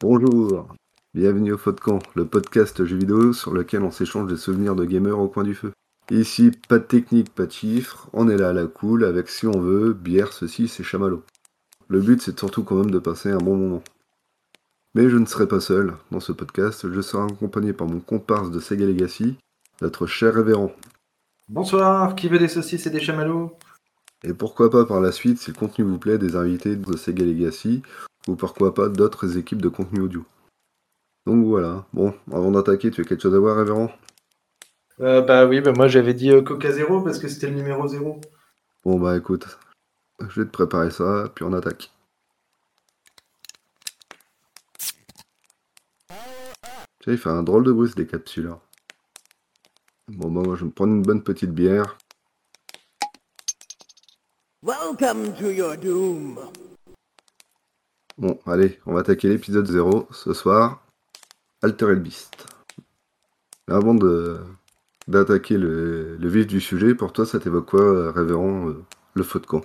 Bonjour, bienvenue au Camp, le podcast jeux vidéo sur lequel on s'échange des souvenirs de gamers au coin du feu. Ici, pas de technique, pas de chiffres, on est là à la cool avec si on veut, bière, ceci, c'est chamallow. Le but c'est surtout quand même de passer un bon moment. Mais je ne serai pas seul dans ce podcast, je serai accompagné par mon comparse de Sega Legacy, notre cher révérend. Bonsoir, qui veut des saucisses et des chamallows? Et pourquoi pas par la suite, si le contenu vous plaît, des invités de Sega Legacy, ou pourquoi pas d'autres équipes de contenu audio. Donc voilà, bon, avant d'attaquer, tu as quelque chose à voir, révérend? Euh, Bah oui, bah moi j'avais dit euh, Coca 0 parce que c'était le numéro 0. Bon bah écoute, je vais te préparer ça, puis on attaque. Tu sais, il fait un drôle de bruit ce décapsuleur. Bon bah moi je vais me prendre une bonne petite bière. Welcome to your doom. Bon, allez, on va attaquer l'épisode 0 ce soir. Altered Beast. Avant de d'attaquer le, vif du sujet, pour toi ça t'évoque quoi, révérend, euh, le feu de camp?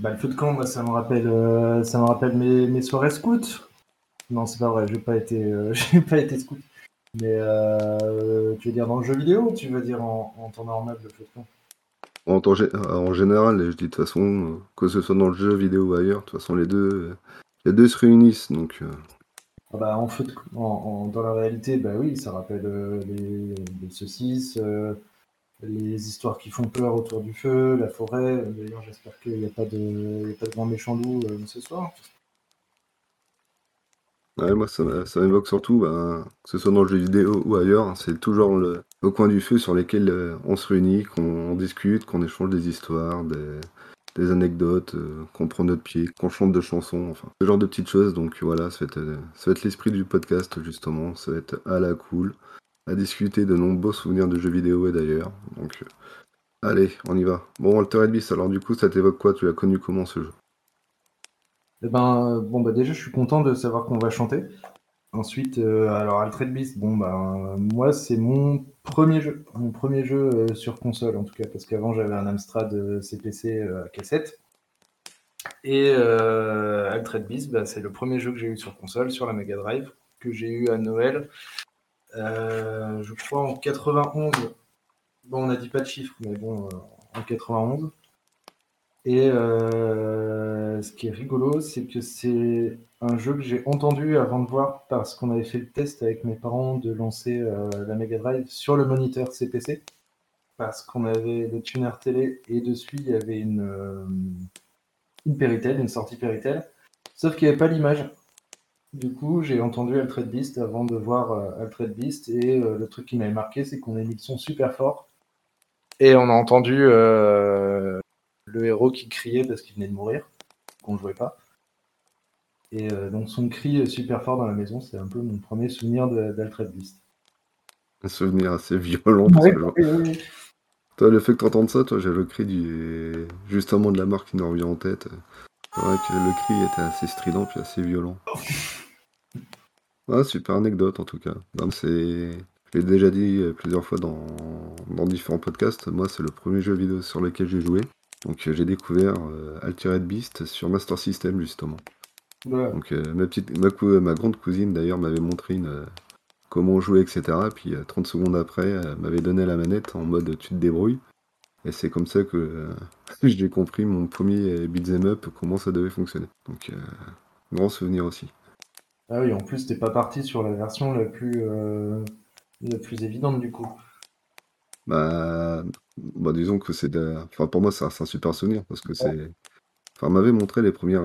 Bah, Le feu de camp, moi ça me rappelle, euh, ça me rappelle mes, mes soirées scouts. Non, c'est pas vrai, j'ai pas été, euh, j'ai pas été scout. Mais tu veux dire dans le jeu vidéo ou tu veux dire en, en temps normal le feu de camp? En, en, général, je dis de toute façon, que ce soit dans le jeu vidéo ou ailleurs, de toute façon les deux, les deux se réunissent, donc. Euh. Ah bah, en fait, dans la réalité, bah oui, ça rappelle euh, les, saucisses, euh, les histoires qui font peur autour du feu, la forêt. D'ailleurs, j'espère qu'il n'y a, pas de, a pas de grand méchant loup ce soir. Ouais, moi, ça, m'évoque surtout, bah, que ce soit dans le jeu vidéo ou ailleurs, hein, c'est toujours le, coin du feu sur lesquels on se réunit, qu'on discute, qu'on échange des histoires, des, anecdotes, euh, qu'on prend notre pied, qu'on chante de chansons, enfin, ce genre de petites choses. Donc voilà, ça va être, euh, être l'esprit du podcast justement, ça va être à la cool, à discuter de nombreux souvenirs de jeux vidéo et d'ailleurs. Donc euh, allez, on y va. Bon, Altered Beast, alors du coup, ça t'évoque quoi? Tu l'as connu comment ce jeu? Eh ben, bon, bah déjà, je suis content de savoir qu'on va chanter. Ensuite, euh, alors Altered Beast, bon ben moi c'est mon premier jeu, mon premier jeu euh, sur console en tout cas, parce qu'avant j'avais un Amstrad euh, CPC à cassette. Et Altered Beast, bah, c'est le premier jeu que j'ai eu sur console, sur la Mega Drive, que j'ai eu à Noël. je crois en 91. Bon, on n'a dit pas de chiffres, mais bon, en 91. Et ce qui est rigolo, c'est que c'est un jeu que j'ai entendu avant de voir parce qu'on avait fait le test avec mes parents de lancer euh, la Mega Drive sur le moniteur CPC parce qu'on avait le tuner télé et dessus il y avait une, euh, une Péritel, une sortie Péritel, sauf qu'il n'y avait pas l'image. Du coup, j'ai entendu Altered Beast avant de voir euh, Altered Beast et le truc qui m'avait marqué, c'est qu'on a mis le son super fort. Et on a entendu le héros qui criait parce qu'il venait de mourir, qu'on ne jouait pas. Et euh, donc son cri super fort dans la maison, c'est un peu mon premier souvenir d'Alfred Beast. Un souvenir assez violent. Toi, le fait que tu entendes ça, toi, j'ai le cri du... justement de la mort qui nous revient en tête. C'est vrai que le cri était assez strident puis assez violent. Ah, super anecdote en tout cas. c'est... Je l'ai déjà dit euh, plusieurs fois dans... dans différents podcasts. Moi, c'est le premier jeu vidéo sur lequel j'ai joué. Donc, euh, j'ai découvert Altered Beast sur Master System justement. Donc euh, ma petite, ma, grande cousine d'ailleurs m'avait montré une, euh, comment jouer, etc. Puis 30 euh, secondes après, elle m'avait donné la manette en mode tu te débrouilles. Et c'est comme ça que j'ai compris mon premier beat'em up, comment ça devait fonctionner. Donc grand souvenir aussi. Ah oui, en plus t'es pas parti sur la version la plus la plus évidente du coup. Bah, bah disons que c'est enfin pour moi c'est un, super souvenir parce que c'est enfin m'avait montré les premières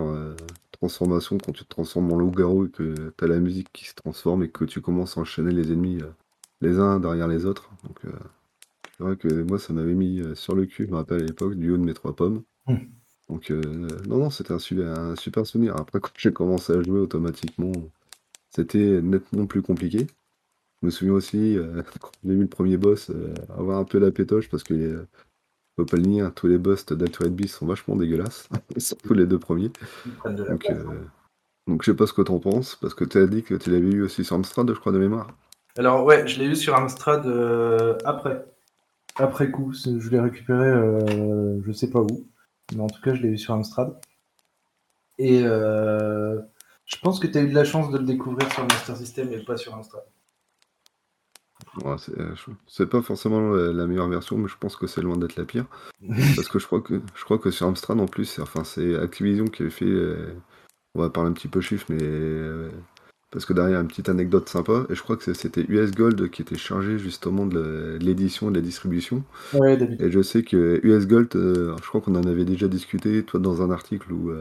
transformation quand tu te transformes en loup-garou et que tu as la musique qui se transforme et que tu commences à enchaîner les ennemis euh, les uns derrière les autres. Donc, euh, c'est vrai que moi, ça m'avait mis euh, sur le cul, je me rappelle à l'époque, du haut de mes trois pommes. Mmh. Donc, non, non, c'était un, un, super souvenir. Après, quand j'ai commencé à jouer automatiquement, c'était nettement plus compliqué. Je me souviens aussi, quand j'ai vu le premier boss, avoir un peu la pétoche parce que faut pas le nier, hein, tous les boss d'Altered Beast sont vachement dégueulasses, surtout les deux premiers. Donc, euh, donc je sais pas ce que t'en penses, parce que tu as dit que tu l'avais eu aussi sur Amstrad, je crois, de mémoire. Alors ouais, je l'ai eu sur Amstrad euh, après. Après coup, je l'ai récupéré euh, je sais pas où, mais en tout cas je l'ai eu sur Amstrad. Et euh, je pense que tu as eu de la chance de le découvrir sur Master System et pas sur Amstrad. Ouais, c'est euh, c'est pas forcément la, meilleure version, mais je pense que c'est loin d'être la pire. Parce que je crois que je crois que sur Amstrad en plus, c'est- enfin c'est Activision qui avait fait. euh, on va parler un petit peu chiffre, mais euh, parce que derrière une petite anecdote sympa, et je crois que c'était US Gold qui était chargé justement de l'édition et de la distribution. Ouais. Et je sais que US Gold, euh, je crois qu'on en avait déjà discuté, toi dans un article ou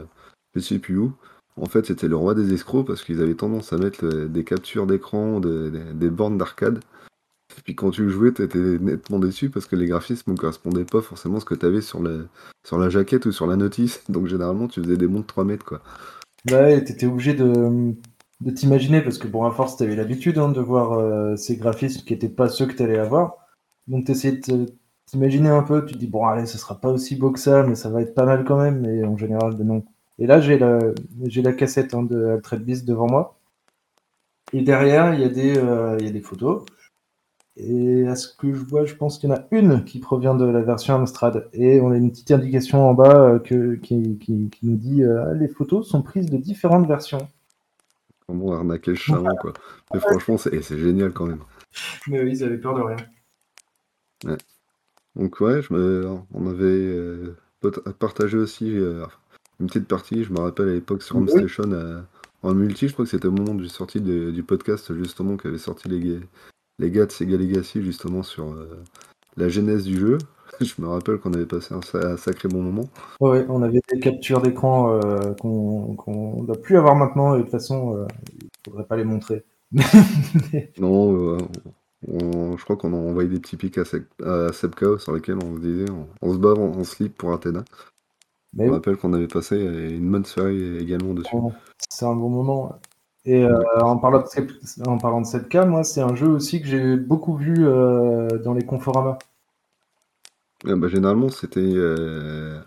je sais plus où. En fait, c'était le roi des escrocs parce qu'ils avaient tendance à mettre des captures d'écran, de- des- des bornes d'arcade. Et puis quand tu le jouais, t'étais nettement déçu parce que les graphismes ne correspondaient pas forcément à ce que t'avais sur la, sur la jaquette ou sur la notice. Donc généralement, tu faisais des monts de 3 mètres, quoi. Ouais, t'étais obligé de, de t'imaginer, parce que bon, à force, t'avais l'habitude hein, de voir euh, ces graphismes qui étaient pas ceux que t'allais avoir. Donc t'essayais de te- t'imaginer un peu, tu te dis, bon, allez, ce sera pas aussi beau que ça, mais ça va être pas mal quand même, mais en général, ben non. Et là, j'ai la, la cassette hein, de Altered Beast devant moi. Et derrière, il y, euh, y a des photos. Et à ce que je vois, je pense qu'il y en a une qui provient de la version Amstrad. Et on a une petite indication en bas euh, que, qui, qui- qui nous dit euh, Ah, les photos sont prises de différentes versions. Vraiment arnaquer le chaland, quoi. Mais franchement, c'est génial quand même. Mais oui, ils avaient peur de rien. Donc ouais, je me, on avait euh, partagé aussi euh, une petite partie, je me rappelle à l'époque sur Home Oui. Station en multi, je crois que c'était au moment du sortie de- du podcast justement qu'avaient sorti les, ga- les gars de Sega Legacy justement sur euh, la genèse du jeu. Je me rappelle qu'on avait passé un, sa- un sacré bon moment. Ouais, on avait des captures d'écran euh, qu'on qu'on doit plus avoir maintenant, et de toute façon, euh, il faudrait pas les montrer. Non, on- je crois qu'on a envoyé des petits pics à, Sebkao sur lesquels on se disait on, on se bat en, en slip pour Athéna. Je Mais me oui, rappelle qu'on avait passé une bonne soirée également dessus. c'est un bon moment. Et euh, en, parlant de, cette- en parlant de 7K, moi, c'est un jeu aussi que j'ai beaucoup vu euh, dans les Conforama. Ah bah, généralement, c'était euh,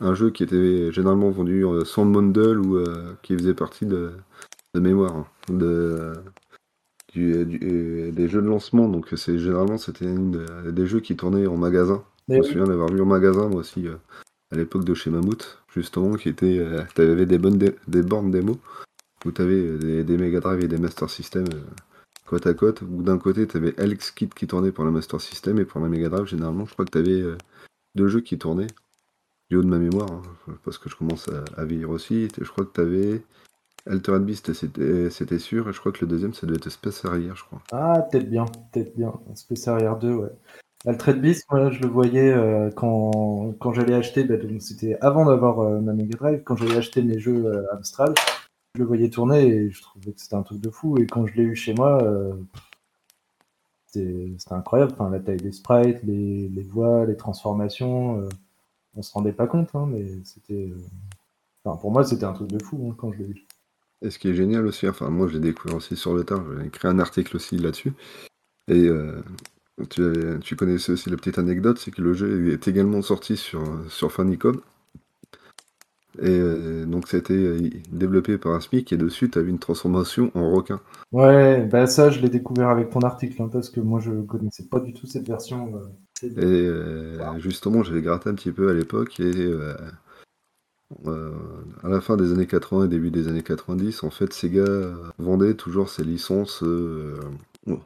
un jeu qui était généralement vendu sans bundle ou qui faisait partie de, de mémoire hein, de, du- du- des jeux de lancement. Donc c'est généralement c'était des jeux qui tournaient en magasin. Je me oui. souviens d'avoir vu en magasin moi aussi à l'époque de chez Mammouth, justement, qui était t'avais des bonnes des bornes démo où t'avais des, des Mega Drive et des Master System euh, côte à côte, d'un côté t'avais Alex Kit qui tournait pour la Master System et pour la Mega Drive généralement je crois que t'avais euh, deux jeux qui tournaient du haut de ma mémoire hein, parce que je commence à, vieillir aussi. Je crois que t'avais Altered Beast c'était sûr et je crois que le deuxième ça devait être Space Harrier je crois. Ah, peut-être bien, peut-être bien. Space Harrier 2, ouais. Altered Beast, moi, je le voyais euh, quand, quand j'allais acheter, bah, c'était avant d'avoir euh, ma Mega Drive, quand j'allais acheter mes jeux euh, je le voyais tourner et je trouvais que c'était un truc de fou. Et quand je l'ai eu chez moi, euh, c'était incroyable. Enfin, la taille des sprites, les, voix, les transformations, euh, on se rendait pas compte, hein, mais c'était. euh, Enfin, pour moi, c'était un truc de fou hein, quand je l'ai eu. Et ce qui est génial aussi, enfin moi je l'ai découvert aussi sur le tard, j'ai écrit un article aussi là-dessus. Et euh, tu, tu connaissais aussi la petite anecdote, c'est que le jeu est également sorti sur, sur Famicom. Et euh, donc c'était euh, développé par Asmic et dessus tu avais une transformation en requin. Ouais, bah ça, je l'ai découvert avec ton article, hein, parce que moi, je connaissais pas du tout cette version. euh, Et euh, justement j'avais gratté un petit peu à l'époque et à la fin des années 80 et début des années 90, en fait Sega vendait toujours ses licences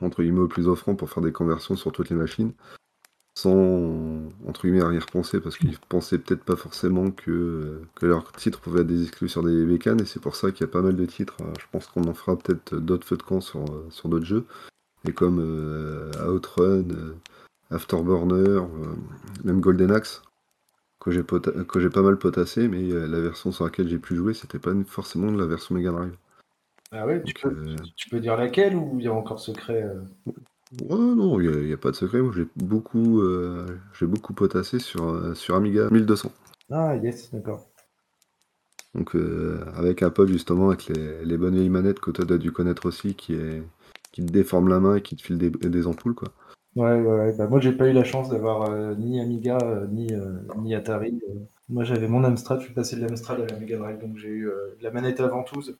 entre guillemets au plus offrant pour faire des conversions sur toutes les machines. Sans entre guillemets arrière-penser parce qu'ils pensaient peut-être pas forcément que, que leurs titres pouvaient être des exclus sur des bécanes et c'est pour ça qu'il y a pas mal de titres. Euh, Je pense qu'on en fera peut-être d'autres feux de camp sur, euh, sur d'autres jeux. Et comme euh, Outrun, euh, Afterburner, euh, même Golden Axe, que j'ai pota- pas mal potassé, mais la version sur laquelle j'ai pu jouer, c'était pas forcément la version Mega Drive. Ah ouais, tu peux, tu peux dire laquelle ou il y a encore secret Ouais, non, il n'y a, pas de secret. Moi, j'ai beaucoup, euh, j'ai beaucoup potassé sur, euh, sur Amiga 1200. Ah, yes, d'accord. Donc, euh, avec un pote, justement, avec les, les bonnes vieilles manettes que toi, as dû connaître aussi, qui, est, qui te déforme la main et qui te file des, des ampoules, quoi. Ouais, ouais, ouais. Bah, moi, j'ai pas eu la chance d'avoir euh, ni Amiga, ni, euh, ni Atari. Moi, j'avais mon Amstrad, je suis passé de l'Amstrad à la Mega Drive, donc j'ai eu la manette à ventouse.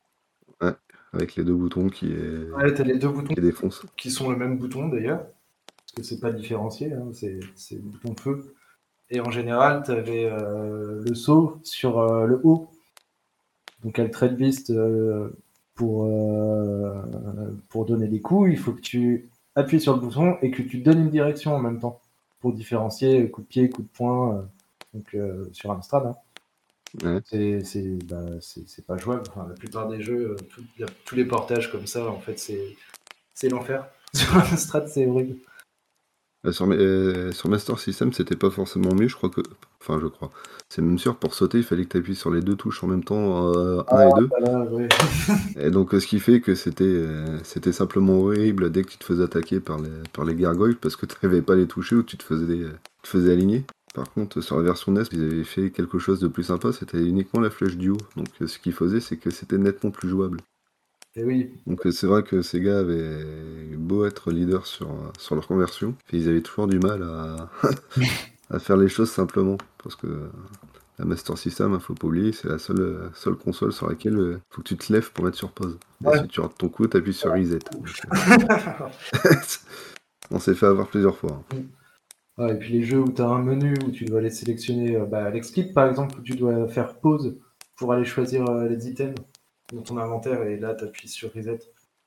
Avec les deux boutons qui, est, Ouais, t'as les deux boutons qui sont le même bouton d'ailleurs, parce que c'est pas différencié, hein, c'est c'est le bouton feu. Et en général, tu avais le saut sur euh, le haut. Donc Altered Beast, euh, pour, euh, pour donner des coups, il faut que tu appuies sur le bouton et que tu donnes une direction en même temps pour différencier coup de pied, coup de poing. euh, donc euh, sur Amstrad, hein. Ouais. c'est c'est bah, pas jouable. Enfin, la plupart des jeux, euh, tout- tous les portages comme ça, en fait, c'est c'est l'enfer. Sur Amstrad, c'est horrible. Euh, Sur, euh, sur Master System, c'était pas forcément mieux, je crois que. Enfin, je crois. C'est même sûr, pour sauter, il fallait que tu appuies sur les deux touches en même temps, 1 et 2. Voilà, ouais. Et donc, ce qui fait que c'était euh, c'était simplement horrible dès que tu te faisais attaquer par les, par les gargoyles parce que tu n'arrivais pas à les toucher ou tu te faisais, tu te faisais aligner. Par contre, sur la version NES, ils avaient fait quelque chose de plus sympa, c'était uniquement la flèche du haut. Donc, euh, ce qu'ils faisaient, c'est que c'était nettement plus jouable. Et oui, Donc, euh, c'est vrai que ces gars avaient beau être leaders sur, euh, sur leur conversion, ils avaient toujours du mal à, à faire les choses simplement. Parce que euh, la Master System, il faut pas oublier, c'est la seule, euh, seule console sur laquelle il faut que tu te lèves pour mettre sur pause. Et si tu rates ton coup, tu appuies sur reset. Donc, euh, On s'est fait avoir plusieurs fois. hein. Et puis les jeux où tu as un menu où tu dois aller sélectionner, euh, bah, l'Exkit par exemple, où tu dois faire pause pour aller choisir euh, les items dans ton inventaire et là tu appuies sur reset.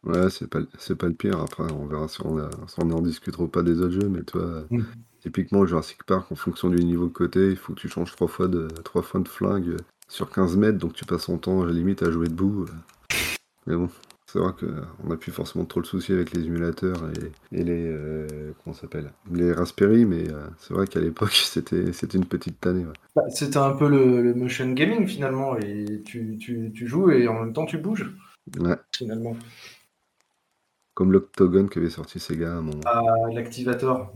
Ouais, c'est pas, c'est pas le pire. Après, on verra si on, a- si on en discutera pas des autres jeux. Mais toi, Mm. typiquement, Jurassic Park, en fonction du niveau de côté, il faut que tu changes trois fois de, trois fois de flingue euh, sur 15 mètres. Donc tu passes ton temps, à la limite, à jouer debout. euh. Mais bon, c'est vrai qu'on n'a plus forcément trop le souci avec les émulateurs et, et les. euh, comment s'appelle Les Raspberry. Mais euh, c'est vrai qu'à l'époque, c'était, c'était une petite tannée. ouais. Bah, C'était un peu le, le motion gaming finalement, et tu, tu, tu joues et en même temps tu bouges Ouais, finalement. comme l'Octogone qu'avait sorti Sega à un moment. Ah, l'activator.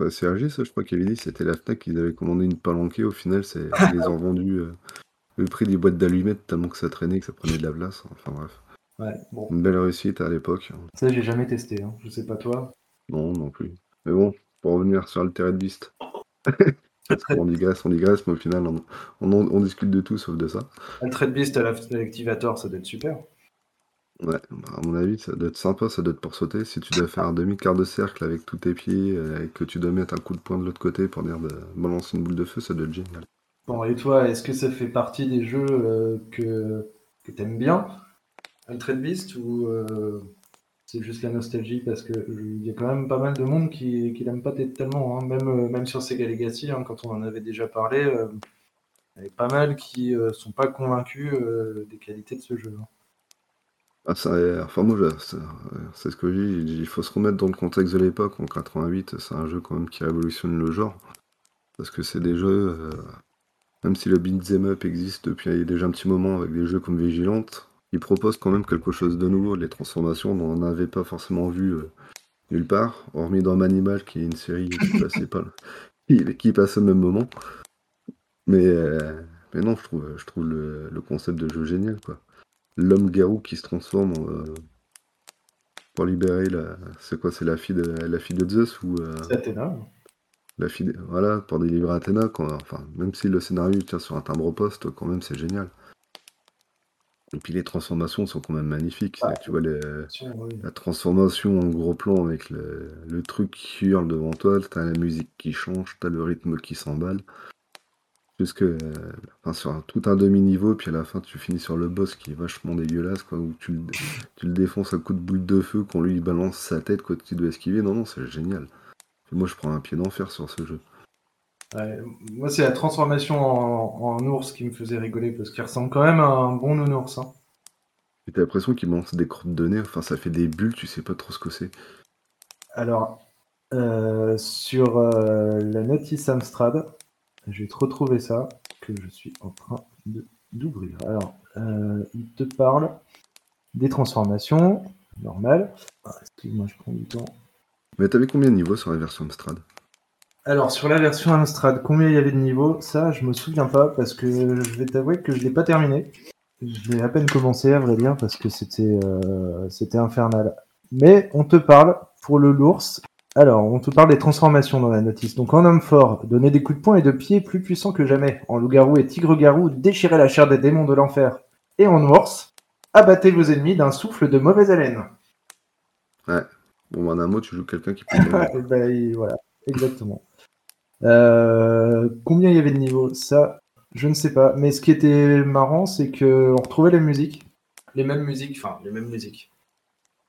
Ouais, c'est RG, ça, je crois qu'il avait dit, c'était la Fnac qu'ils avaient commandé une palanquée. Au final, c'est, ils les ont vendus euh, le prix des boîtes d'allumettes tellement que ça traînait, que ça prenait de la place. Enfin bref, Ouais, bon, une belle réussite à l'époque. ça j'ai jamais testé, hein. je sais pas toi. Non, non plus. Mais bon, pour revenir sur Altered Beast. Parce qu'on digresse, on digresse, mais au final, on, on, on discute de tout sauf de ça. Altered Beast à la- à l'activator, ça doit être super. Ouais, bah, à mon avis, ça doit être sympa, ça doit être pour sauter. Si tu dois faire un demi-quart de cercle avec tous tes pieds euh, et que tu dois mettre un coup de poing de l'autre côté pour dire de balancer une boule de feu, ça doit être génial. Bon, et toi, est-ce que ça fait partie des jeux euh, que, que t'aimes bien, Altered Beast, ou euh, c'est juste la nostalgie Parce que il y a quand même pas mal de monde qui, qui l'aime pas tellement, hein. même, euh, même sur Sega Legacy, hein, quand on en avait déjà parlé, euh, il y avait pas mal qui euh, sont pas convaincus des qualités de ce jeu. hein. Ah, ça, enfin, moi, c'est ce que je dis, il faut se remettre dans le contexte de l'époque. En 88, c'est un jeu quand même qui révolutionne le genre. Parce que c'est des jeux, même si le beat'em up existe depuis déjà un petit moment avec des jeux comme Vigilante, ils proposent quand même quelque chose de nouveau. Les transformations, on n'en avait pas forcément vu euh, nulle part, hormis dans Manimal, qui est une série qui passait pas, qui, qui passe au même moment. Mais, euh, mais non, je trouve, je trouve le, le concept de jeu génial, quoi l'homme garou qui se transforme euh, pour libérer la. C'est quoi C'est la fille de la fille de Zeus ou euh, C'est Athéna. la fille de- Voilà, pour délivrer Athéna. Quand... Enfin, même si le scénario tient sur un timbre poste, quand même c'est génial. Et puis les transformations sont quand même magnifiques. Ouais. Tu vois les- Tiens, oui. la transformation en gros plan avec le, le truc qui hurle devant toi, t'as la musique qui change, t'as le rythme qui s'emballe. Jusque euh, enfin, sur un- tout un demi-niveau, puis à la fin tu finis sur le boss qui est vachement dégueulasse, quoi, où tu le, tu le défonces à coup de boule de feu, qu'on lui balance sa tête, quoi, tu dois esquiver. Non, non, c'est génial. Puis moi je prends un pied d'enfer sur ce jeu. Ouais, moi, c'est la transformation en, en ours qui me faisait rigoler, parce qu'il ressemble quand même à un bon nounours. hein. Et t'as l'impression qu'il balance des crottes de nez, enfin ça fait des bulles, tu sais pas trop ce que c'est. Alors, euh, sur euh, la notice Amstrad, je vais te retrouver ça, que je suis en train d'ouvrir. Alors, euh, il te parle des transformations, normal. Ah, Excuse-moi, je prends du temps. Mais t'avais combien de niveaux sur la version Amstrad? Alors, sur la version Amstrad, combien il y avait de niveaux? Ça, je me souviens pas, parce que je vais t'avouer que je l'ai pas terminé. Je l'ai à peine commencé, à vrai dire, parce que c'était euh, c'était infernal. Mais on te parle, pour le l'ours, alors, on te parle des transformations dans la notice. Donc, en homme fort, donner des coups de poing et de pied plus puissants que jamais. En loup-garou et tigre-garou, déchirer la chair des démons de l'enfer. Et en ours, abattez vos ennemis d'un souffle de mauvaise haleine. Bon, bah, en un mot, tu joues quelqu'un qui peut. Et ben, il- voilà, exactement. Euh, combien il y avait de niveaux? Ça, Je ne sais pas. Mais ce qui était marrant, c'est que on retrouvait les musiques, les mêmes musiques, enfin les mêmes musiques,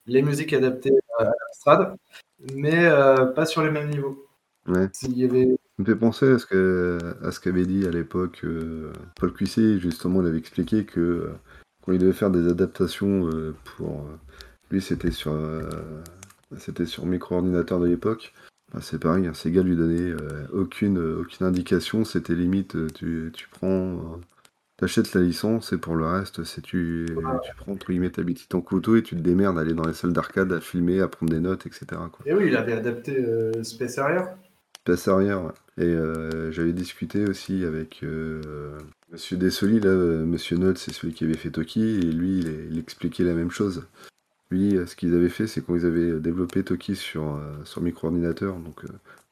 les musiques adaptées à l'Amstrad, mais euh, pas sur les mêmes niveaux. Ouais. S'il y avait Ça me fait penser à ce que à ce qu'avait dit à l'époque euh, Paul Cuissé, justement, il avait expliqué que quand il devait faire des adaptations euh, pour lui, c'était sur euh, c'était sur micro-ordinateur de l'époque. Bah, c'est pareil, hein, Sega lui donnait euh, aucune euh, aucune indication, c'était limite euh, tu, tu prends euh, t'achètes la licence et pour le reste, c'est tu tu prends entre guillemets ta ton couteau et tu te démerdes à aller dans les salles d'arcade à filmer, à prendre des notes, etc. quoi. Et oui, il avait adapté Space Harrier. Passe arrière, ouais. Et j'avais discuté aussi avec Monsieur Dessoli, là, Monsieur Nutt, c'est celui qui avait fait Toki, et lui, il, il expliquait la même chose. Lui, euh, ce qu'ils avaient fait, c'est quand ils avaient développé Toki sur, euh, sur micro-ordinateur, euh,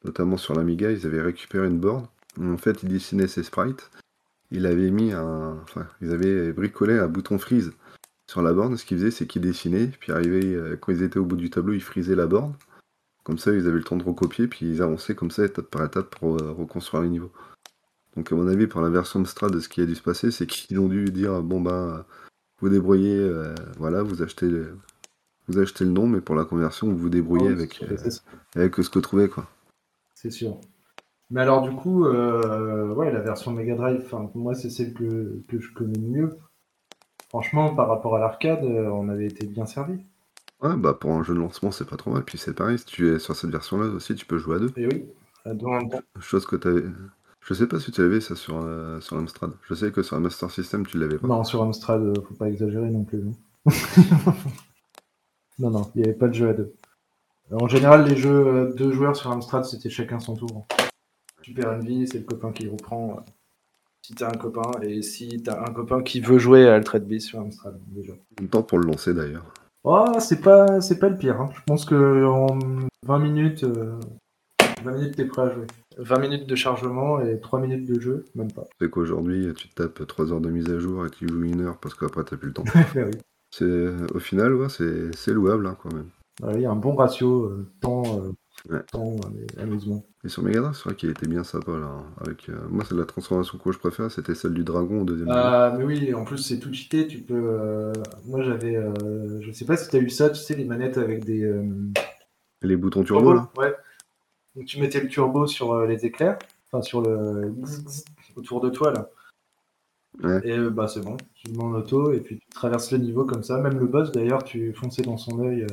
notamment sur l'Amiga, ils avaient récupéré une borne. En fait, ils dessinaient ses sprites. Il avait mis un. Enfin, ils avaient bricolé un bouton freeze sur la borne. Ce qu'ils faisaient, c'est qu'ils dessinaient, puis euh, quand ils étaient au bout du tableau, ils frisaient la borne. Comme ça, ils avaient le temps de recopier, puis ils avançaient comme ça, étape par étape, pour reconstruire les niveaux. Donc, à mon avis, pour la version de Strad, ce qui a dû se passer, c'est qu'ils ont dû dire bon, ben, vous débrouillez, voilà, vous achetez, le, vous achetez le nom, mais pour la conversion, vous vous débrouillez Ouais, avec, euh, avec ce que trouvez, quoi. C'est sûr. Mais alors, du coup, euh, ouais, la version Mega Drive, enfin, moi, c'est celle que, que je connais le mieux. Franchement, par rapport à l'arcade, euh, on avait été bien servi. Ouais, bah, pour un jeu de lancement, c'est pas trop mal. Puis c'est pareil, si tu es sur cette version-là aussi, tu peux jouer à deux. Et oui, à deux en. Chose que t'avais. Je sais pas si tu l'avais ça sur, euh, sur l'Amstrad. Je sais que sur un Master System, tu l'avais pas. Non, sur Amstrad, faut pas exagérer non plus. non. non, non, il n'y avait pas de jeu à deux. En général, les jeux euh, deux joueurs sur Amstrad, c'était chacun son tour. Super Envy, c'est le copain qui reprend. euh, si t'as un copain, et si t'as un copain qui veut jouer à Altered Beast sur Amstrad, déjà. Même temps pour le lancer d'ailleurs. Oh, c'est pas, c'est pas le pire. hein. Je pense que en 20 minutes, euh, 20 minutes, t'es prêt à jouer. 20 minutes de chargement et 3 minutes de jeu, même pas. C'est qu'aujourd'hui, tu te tapes 3 heures de mise à jour et tu joues une heure parce qu'après, t'as plus le temps. Oui. C'est, au final, ouais, c'est, louable hein, quand même. Il y a un bon ratio euh, temps, euh, Ouais. temps et amusement. Et sur Mega Drive, c'est vrai qu'il était bien sympa là. hein, Avec, euh, moi, c'est la transformation que je préfère, c'était celle du dragon au deuxième niveau. Ah, mais oui, en plus c'est tout cheaté. Tu peux. euh, Moi j'avais. euh, Je sais pas si t'as eu ça, tu sais, les manettes avec des. euh, les boutons turbo là Ouais. Donc tu mettais le turbo sur euh, les éclairs, enfin sur le. autour de toi là. Ouais. Et euh, bah c'est bon, tu le mets en auto et puis tu traverses le niveau comme ça. Même le boss d'ailleurs, tu fonçais dans son œil. euh,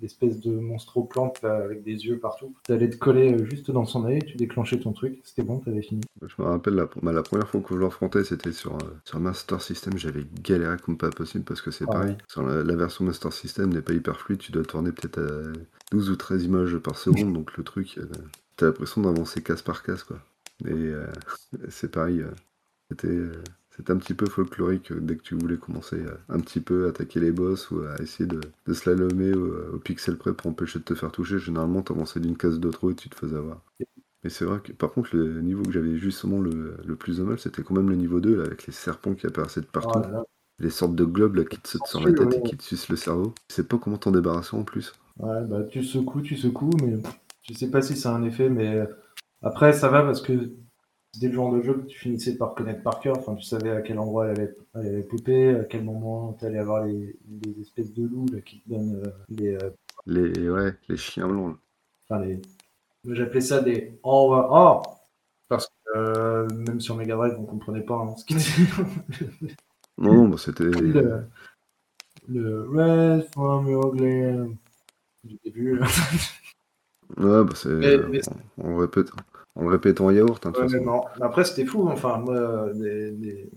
L'espèce de monstro plante là, avec des yeux partout. T'allais te coller euh, juste dans son œil, tu déclenchais ton truc, c'était bon, t'avais fini. Je me rappelle, la, bah, la première fois que je l'affrontais, c'était sur, euh, sur Master System. J'avais galéré comme pas possible parce que c'est Ah pareil. ouais. Sur la, la version Master System n'est pas hyper fluide. Tu dois tourner peut-être à 12 ou 13 images par seconde. donc le truc, t'as l'impression d'avancer case par case. Quoi. Et c'est pareil. c'était. Euh, c'était un petit peu folklorique euh, dès que tu voulais commencer à un petit peu attaquer les boss ou à essayer de, de slalomer au, au pixel près pour empêcher de te faire toucher. Généralement, t'avançais d'une case de trop et tu te faisais avoir. Mais c'est vrai que par contre, le niveau que j'avais justement le, le plus de mal, c'était quand même le niveau 2, là, avec les serpents qui apparaissaient de partout. Oh là là. Les sortes de globes là, qui te sautent sur la tête et qui te sucent le cerveau. Tu sais pas comment t'en débarrasser en plus. Ouais, bah tu secoues, tu secoues, mais je sais pas si ça a un effet, mais euh, après ça va parce que c'était le genre de jeu que tu finissais par connaître par cœur. Enfin, tu savais à quel endroit elle allait, elle allait popper, à quel moment tu allais avoir les, les espèces de loups là, qui te donnent euh, les, euh, Les, ouais, les chiens blancs. enfin les. J'appelais ça des oh ouais, oh parce que euh, même sur Mega Drive on comprenait pas hein, ce qu'il disait. Non, non, bah, c'était. le, le Red from your gland du début. Ouais, bah c'est. On, on répète, on le répète en yaourt, hein, de Ouais, toute mais façon. non. Après, c'était fou. Enfin, moi, des, des,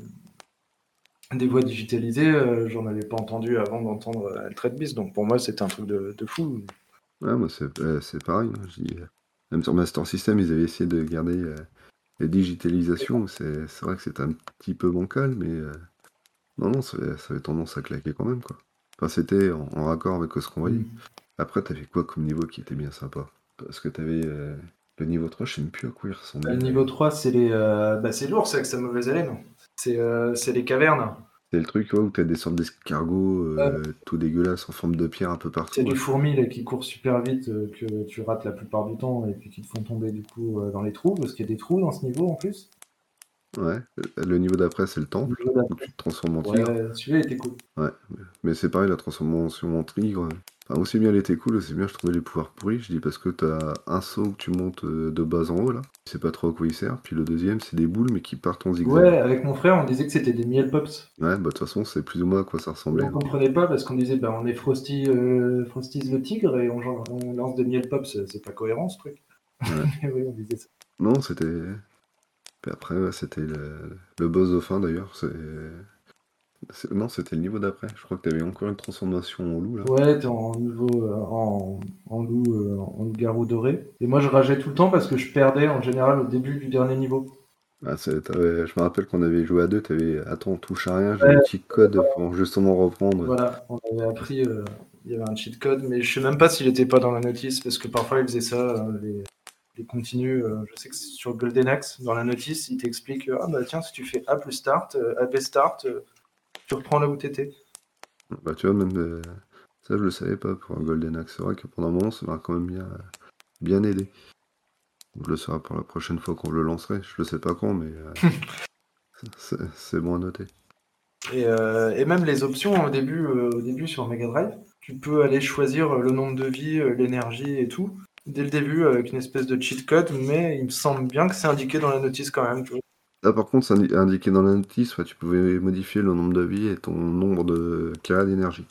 des voix digitalisées, euh, j'en avais pas entendu avant d'entendre euh, Beast. Donc pour moi, c'était un truc de, de fou. Ouais, moi c'est euh, pareil. hein, je dis, euh, Même sur Master System, ils avaient essayé de garder la digitalisation. C'est vrai que c'était un petit peu bancal, mais non, non, ça avait, ça avait tendance à claquer quand même, quoi. Enfin, c'était en, en raccord avec ce qu'on voyait. Mm. Après, t'avais quoi comme niveau qui était bien sympa? Parce que t'avais le niveau 3, je sais même plus à quoi il ressemblait. Le niveau 3, c'est les, euh, bah, c'est lourd, c'est avec sa mauvaise haleine. C'est euh, c'est les cavernes. C'est le truc ouais, où t'as des sortes d'escargots euh, tout dégueulasses en forme de pierre un peu partout. C'est des fourmis là, qui courent super vite, que tu rates la plupart du temps, et puis qui te font tomber du coup dans les trous, parce qu'il y a des trous dans ce niveau en plus. Ouais, le niveau d'après, c'est le temple, Le où tu te transformes en tigre. Ouais, celui-là était cool. Ouais, mais- mais c'est pareil, la transformation en tigre. Enfin, aussi bien elle était cool, aussi bien je trouvais les pouvoirs pourris. Je dis parce que t'as un saut que tu montes euh, de bas en haut, là. Tu sais pas trop à quoi il sert. Puis le deuxième, c'est des boules, mais qui partent en zigzag. Ouais, avec mon frère, on disait que c'était des miel pops. Ouais, bah de toute façon, c'est plus ou moins à quoi ça ressemblait. On comprenait pas parce qu'on disait, bah, on est Frosty, euh, Frosty's le tigre et on, on lance des miel pops, c'est pas cohérent ce truc. Ouais. oui, on disait ça. Non, c'était. Puis après, ouais, c'était le... le boss de fin d'ailleurs. C'est... c'est- Non, c'était le niveau d'après. Je crois que t'avais encore une transformation en loup là. Ouais, t'es en niveau euh, en, en loup, euh, en loup-garou doré. Et moi, je rageais tout le temps parce que je perdais en général au début du dernier niveau. Ah, c'est- t'avais- Je me rappelle qu'on avait joué à deux. T'avais. Attends, on touche à rien. J'ai Ouais. un petit code pour justement reprendre. Voilà, on avait appris, euh, il y avait un cheat code, mais je sais même pas s'il était pas dans la notice parce que parfois ils faisaient ça, euh, les, les continus. euh, je sais que c'est sur Golden Axe, dans la notice, il t'explique euh, Ah bah tiens, si tu fais A plus start, euh, AB start, euh, tu reprends là où t'étais. Bah, tu vois, même. euh, Ça, je le savais pas pour un Golden Axe. C'est vrai que pendant un moment, ça m'a quand même bien, bien aidé. Je le saurai pour la prochaine fois qu'on le lancerait. Je le sais pas quand, mais. euh, c'est- bon à noter. Et, euh, et même les options au début, au début sur Mega Drive, tu peux aller choisir le nombre de vies, l'énergie et tout, dès le début avec une espèce de cheat code, mais il me semble bien que c'est indiqué dans la notice quand même. tu vois. Là, par contre, c'est indi- indiqué dans la notice, ouais, tu pouvais modifier le nombre de vies et ton nombre de carrés d'énergie.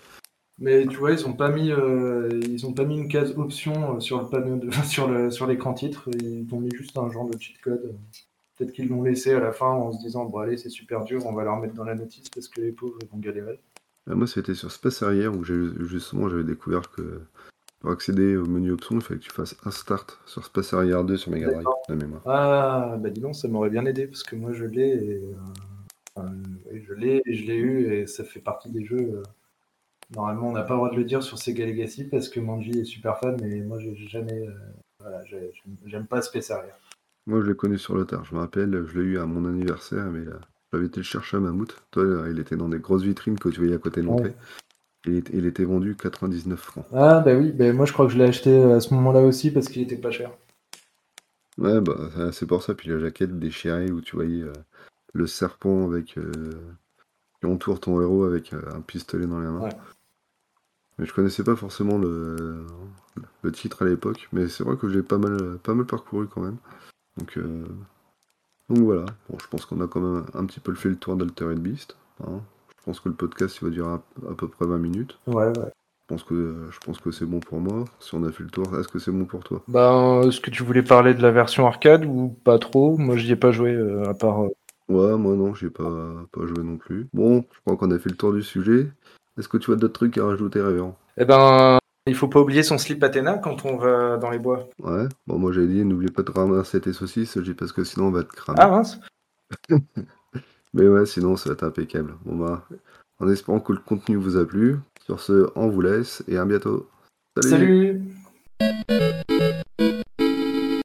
Mais tu vois, ils ont pas mis, euh, ils ont pas mis une case option euh, sur le panneau, de, sur le, sur l'écran titre. Ils ont mis juste un genre de cheat code. Peut-être qu'ils l'ont laissé à la fin en se disant bon allez c'est super dur, on va leur mettre dans la notice parce que les pauvres ils vont galérer. Là, moi, c'était sur Space Harrier où j'ai justement j'avais découvert que pour accéder au menu options, il fallait que tu fasses un start sur Space Harrier 2 sur Mega Drive, de mémoire. Ah bah dis donc ça m'aurait bien aidé parce que moi je l'ai et, euh, je l'ai et je l'ai eu et ça fait partie des jeux. euh, Normalement on n'a pas le droit de le dire sur Sega Legacy parce que Manji est super fan mais moi j'ai jamais, euh, voilà, j'ai- j'aime- pas Space Harrier. Moi, je l'ai connu sur le tard. Je me rappelle, je l'ai eu à mon anniversaire, mais là, j'avais été le chercher à Mammouth. Toi, il était dans des grosses vitrines que tu voyais à côté de l'entrée. Il était, il était vendu 99 francs. Ah bah oui, bah moi je crois que je l'ai acheté à ce moment-là aussi parce qu'il était pas cher. Ouais, bah, ça- c'est pour ça. Puis la jaquette déchirée où tu voyais euh, le serpent avec euh, qui entoure ton héros avec euh, un pistolet dans les mains. Ouais. Mais je connaissais pas forcément le, le titre à l'époque, mais c'est vrai que j'ai pas mal, pas mal parcouru quand même. Donc, euh, donc voilà. Bon, je pense qu'on a quand même un petit peu fait le tour d'Altered Beast. hein. Je pense que le podcast il va durer à, à peu près 20 minutes. Ouais, ouais. Je pense que, je pense que c'est bon pour moi. Si on a fait le tour, est-ce que c'est bon pour toi? Ben, est-ce que tu voulais parler de la version arcade ou pas trop? Moi j'y ai pas joué euh, à part. euh, Ouais, moi non, j'ai pas, pas joué non plus. Bon, je crois qu'on a fait le tour du sujet. Est-ce que tu as d'autres trucs à rajouter, Révérend? Eh ben, il faut pas oublier son slip Athéna quand on va dans les bois. Ouais, bon, moi j'avais dit, n'oublie pas de ramasser tes saucisses, j'ai parce que sinon on va te cramer. Ah mince Mais ouais, sinon ça va être impeccable. Bon bah, en espérant que le contenu vous a plu. Sur ce, on vous laisse et à bientôt. Salut